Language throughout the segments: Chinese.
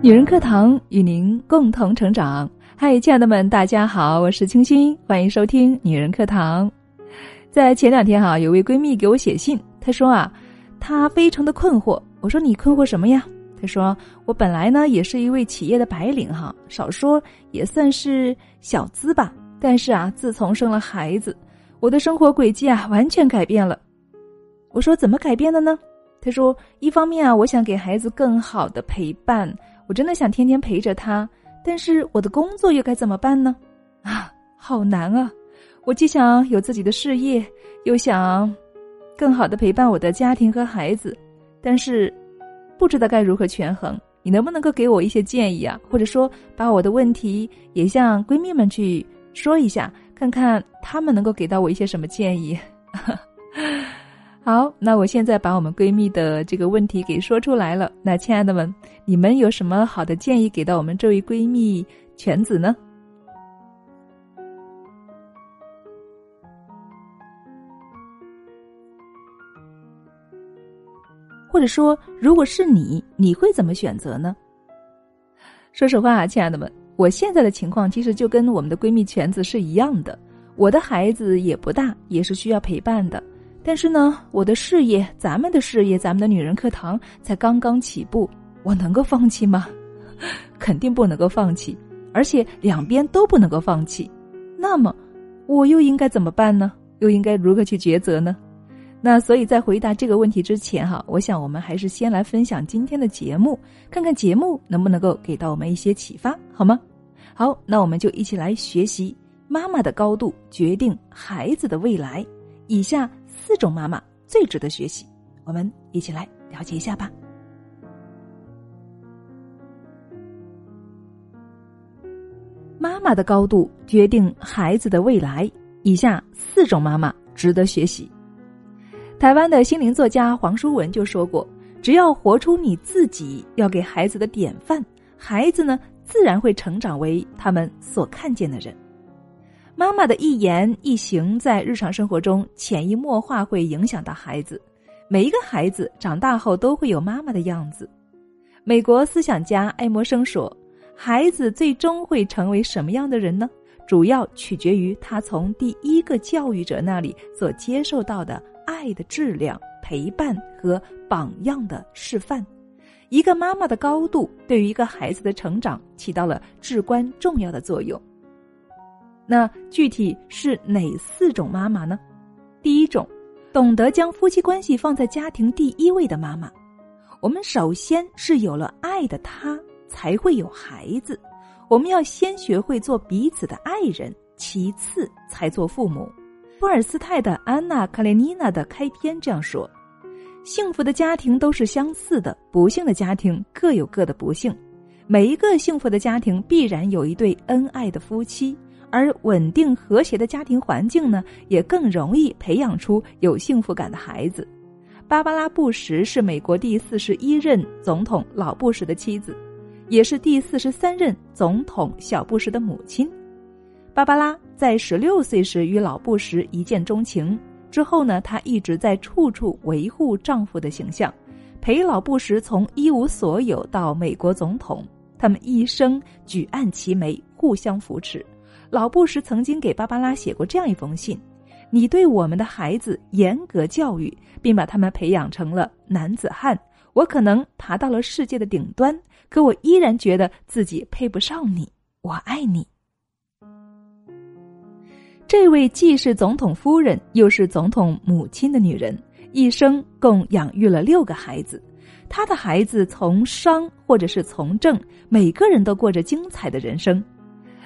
女人课堂与您共同成长。嗨，亲爱的们，大家好，我是清新，欢迎收听女人课堂。在前两天哈，有位闺蜜给我写信，她说啊，她非常的困惑。我说你困惑什么呀？她说我本来呢也是一位企业的白领哈，少说也算是小资吧。但是啊，自从生了孩子，我的生活轨迹啊完全改变了。我说怎么改变的呢？她说一方面啊，我想给孩子更好的陪伴。我真的想天天陪着他，但是我的工作又该怎么办呢？啊，好难啊！我既想有自己的事业，又想更好的陪伴我的家庭和孩子，但是不知道该如何权衡。你能不能够给我一些建议啊？或者说把我的问题也向闺蜜们去说一下，看看她们能够给到我一些什么建议？好，那我现在把我们闺蜜的这个问题给说出来了。那亲爱的们，你们有什么好的建议给到我们这位闺蜜全子呢？或者说，如果是你，你会怎么选择呢？说实话啊，亲爱的们，我现在的情况其实就跟我们的闺蜜全子是一样的。我的孩子也不大，也是需要陪伴的。但是呢，我的事业，咱们的事业，咱们的女人课堂才刚刚起步，我能够放弃吗？肯定不能够放弃，而且两边都不能够放弃。那么，我又应该怎么办呢？又应该如何去抉择呢？那所以在回答这个问题之前，哈，我想我们还是先来分享今天的节目，看看节目能不能够给到我们一些启发，好吗？好，那我们就一起来学习：妈妈的高度决定孩子的未来。以下。四种妈妈最值得学习，我们一起来了解一下吧。妈妈的高度决定孩子的未来，以下四种妈妈值得学习。台湾的心灵作家黄淑文就说过：“只要活出你自己，要给孩子的典范，孩子呢自然会成长为他们所看见的人。”妈妈的一言一行在日常生活中潜移默化会影响到孩子。每一个孩子长大后都会有妈妈的样子。美国思想家爱默生说：“孩子最终会成为什么样的人呢？主要取决于他从第一个教育者那里所接受到的爱的质量、陪伴和榜样的示范。一个妈妈的高度对于一个孩子的成长起到了至关重要的作用。”那具体是哪四种妈妈呢？第一种，懂得将夫妻关系放在家庭第一位的妈妈。我们首先是有了爱的他，才会有孩子。我们要先学会做彼此的爱人，其次才做父母。托尔斯泰的《安娜·卡列尼娜》的开篇这样说：“幸福的家庭都是相似的，不幸的家庭各有各的不幸。每一个幸福的家庭必然有一对恩爱的夫妻。”而稳定和谐的家庭环境呢，也更容易培养出有幸福感的孩子。芭芭拉·布什是美国第四十一任总统老布什的妻子，也是第四十三任总统小布什的母亲。芭芭拉在十六岁时与老布什一见钟情，之后呢，她一直在处处维护丈夫的形象，陪老布什从一无所有到美国总统。他们一生举案齐眉，互相扶持。老布什曾经给芭芭拉写过这样一封信：“你对我们的孩子严格教育，并把他们培养成了男子汉。我可能爬到了世界的顶端，可我依然觉得自己配不上你。我爱你。”这位既是总统夫人又是总统母亲的女人，一生共养育了六个孩子。她的孩子从商或者是从政，每个人都过着精彩的人生。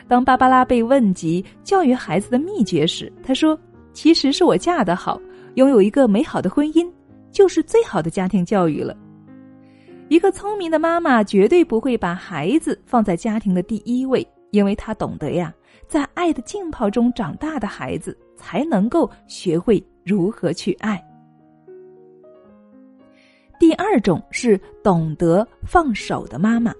当芭芭拉被问及教育孩子的秘诀时，她说：“其实是我嫁得好，拥有一个美好的婚姻，就是最好的家庭教育了。”一个聪明的妈妈绝对不会把孩子放在家庭的第一位，因为她懂得呀，在爱的浸泡中长大的孩子才能够学会如何去爱。第二种是懂得放手的妈妈。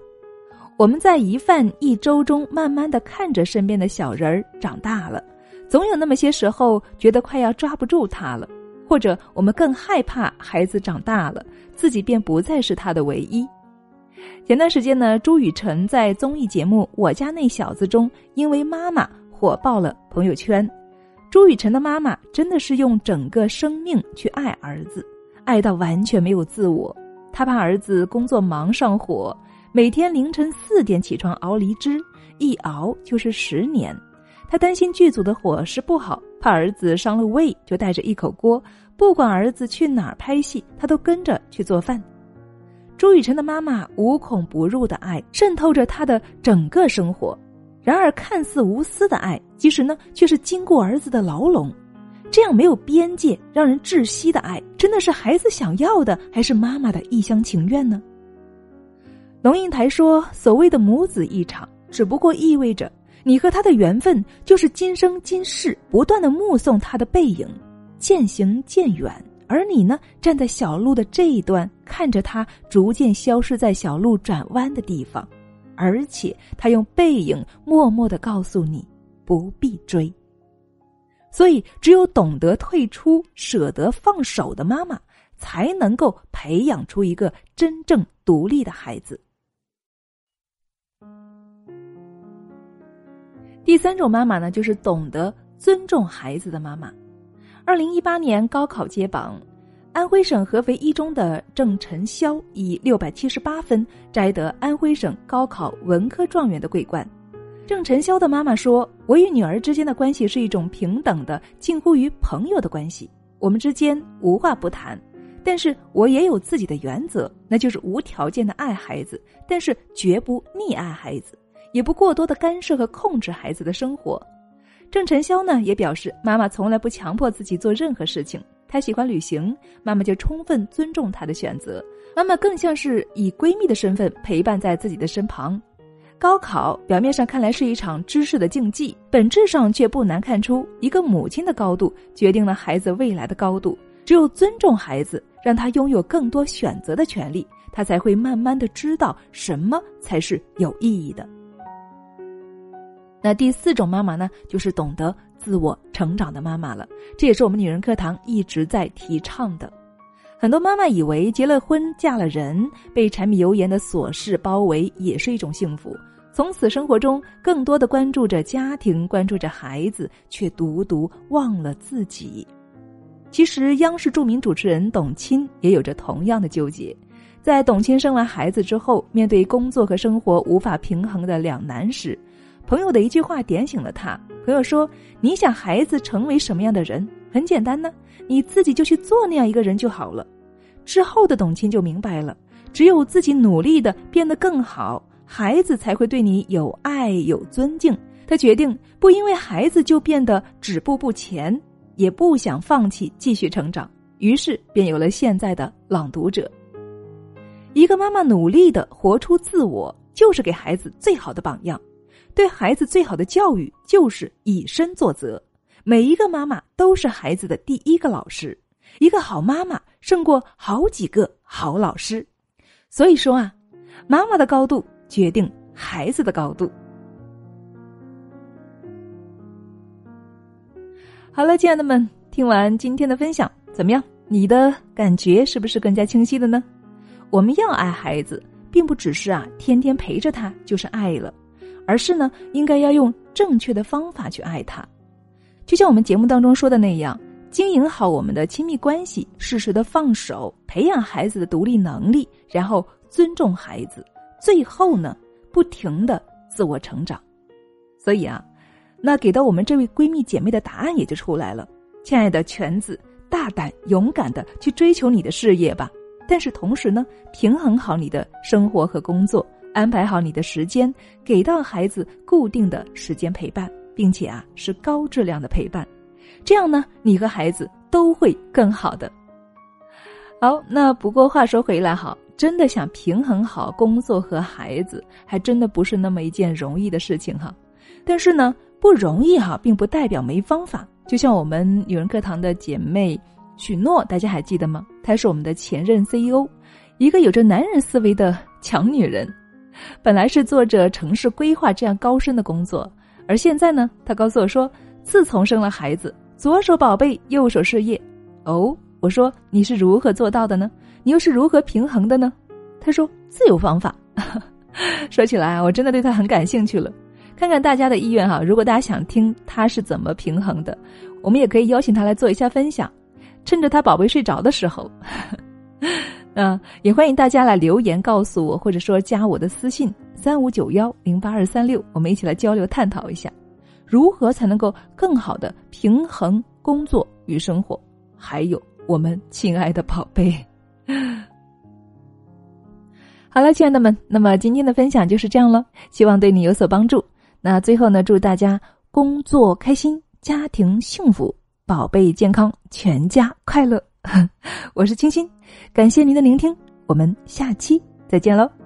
我们在一饭一粥中，慢慢的看着身边的小人儿长大了，总有那么些时候觉得快要抓不住他了，或者我们更害怕孩子长大了，自己便不再是他的唯一。前段时间呢，朱雨辰在综艺节目《我家那小子》中，因为妈妈火爆了朋友圈。朱雨辰的妈妈真的是用整个生命去爱儿子，爱到完全没有自我。他怕儿子工作忙上火，每天凌晨四点起床熬梨汁，一熬就是十年。他担心剧组的伙食不好，怕儿子伤了胃，就带着一口锅，不管儿子去哪儿拍戏，他都跟着去做饭。朱雨辰的妈妈无孔不入的爱渗透着他的整个生活，然而看似无私的爱，其实呢却是经过儿子的牢笼。这样没有边界、让人窒息的爱，真的是孩子想要的，还是妈妈的一厢情愿呢？龙应台说：“所谓的母子一场，只不过意味着你和他的缘分，就是今生今世不断的目送他的背影渐行渐远。”而你呢，站在小路的这一端，看着他逐渐消失在小路转弯的地方，而且他用背影默默的告诉你不必追。所以，只有懂得退出、舍得放手的妈妈，才能够培养出一个真正独立的孩子。第三种妈妈呢，就是懂得尊重孩子的妈妈。二零一八年高考揭榜，安徽省合肥一中的郑晨潇以六百七十八分摘得安徽省高考文科状元的桂冠。郑晨潇的妈妈说：“我与女儿之间的关系是一种平等的、近乎于朋友的关系，我们之间无话不谈。但是我也有自己的原则，那就是无条件的爱孩子，但是绝不溺爱孩子，也不过多的干涉和控制孩子的生活。”郑晨潇呢也表示，妈妈从来不强迫自己做任何事情。她喜欢旅行，妈妈就充分尊重她的选择。妈妈更像是以闺蜜的身份陪伴在自己的身旁。高考表面上看来是一场知识的竞技，本质上却不难看出，一个母亲的高度决定了孩子未来的高度。只有尊重孩子，让他拥有更多选择的权利，他才会慢慢的知道什么才是有意义的。那第四种妈妈呢，就是懂得自我成长的妈妈了。这也是我们女人课堂一直在提倡的。很多妈妈以为结了婚、嫁了人，被柴米油盐的琐事包围也是一种幸福，从此生活中更多的关注着家庭，关注着孩子，却独独忘了自己。其实，央视著名主持人董卿也有着同样的纠结。在董卿生完孩子之后，面对工作和生活无法平衡的两难时。朋友的一句话点醒了他。朋友说：“你想孩子成为什么样的人？很简单呢，你自己就去做那样一个人就好了。”之后的董卿就明白了，只有自己努力的变得更好，孩子才会对你有爱有尊敬。他决定不因为孩子就变得止步不前，也不想放弃继续成长，于是便有了现在的朗读者。一个妈妈努力的活出自我，就是给孩子最好的榜样。对孩子最好的教育就是以身作则。每一个妈妈都是孩子的第一个老师，一个好妈妈胜过好几个好老师。所以说啊，妈妈的高度决定孩子的高度。好了，亲爱的们，听完今天的分享，怎么样？你的感觉是不是更加清晰了呢？我们要爱孩子，并不只是啊天天陪着他就是爱了。而是呢，应该要用正确的方法去爱他，就像我们节目当中说的那样，经营好我们的亲密关系，适时的放手，培养孩子的独立能力，然后尊重孩子，最后呢，不停的自我成长。所以啊，那给到我们这位闺蜜姐妹的答案也就出来了，亲爱的全子，大胆勇敢的去追求你的事业吧，但是同时呢，平衡好你的生活和工作。安排好你的时间，给到孩子固定的时间陪伴，并且啊是高质量的陪伴，这样呢你和孩子都会更好的。好，那不过话说回来，哈，真的想平衡好工作和孩子，还真的不是那么一件容易的事情哈。但是呢，不容易哈，并不代表没方法。就像我们女人课堂的姐妹许诺，大家还记得吗？她是我们的前任 CEO，一个有着男人思维的强女人。本来是做着城市规划这样高深的工作，而现在呢，他告诉我说，自从生了孩子，左手宝贝，右手事业。哦，我说你是如何做到的呢？你又是如何平衡的呢？他说自有方法，说起来啊，我真的对他很感兴趣了。看看大家的意愿哈，如果大家想听他是怎么平衡的，我们也可以邀请他来做一下分享。趁着他宝贝睡着的时候，嗯，也欢迎大家来留言告诉我，或者说加我的私信三五九幺零八二三六，我们一起来交流探讨一下，如何才能够更好的平衡工作与生活，还有我们亲爱的宝贝。好了，亲爱的们，那么今天的分享就是这样了，希望对你有所帮助。那最后呢，祝大家工作开心，家庭幸福，宝贝健康，全家快乐。我是清新，感谢您的聆听，我们下期再见喽。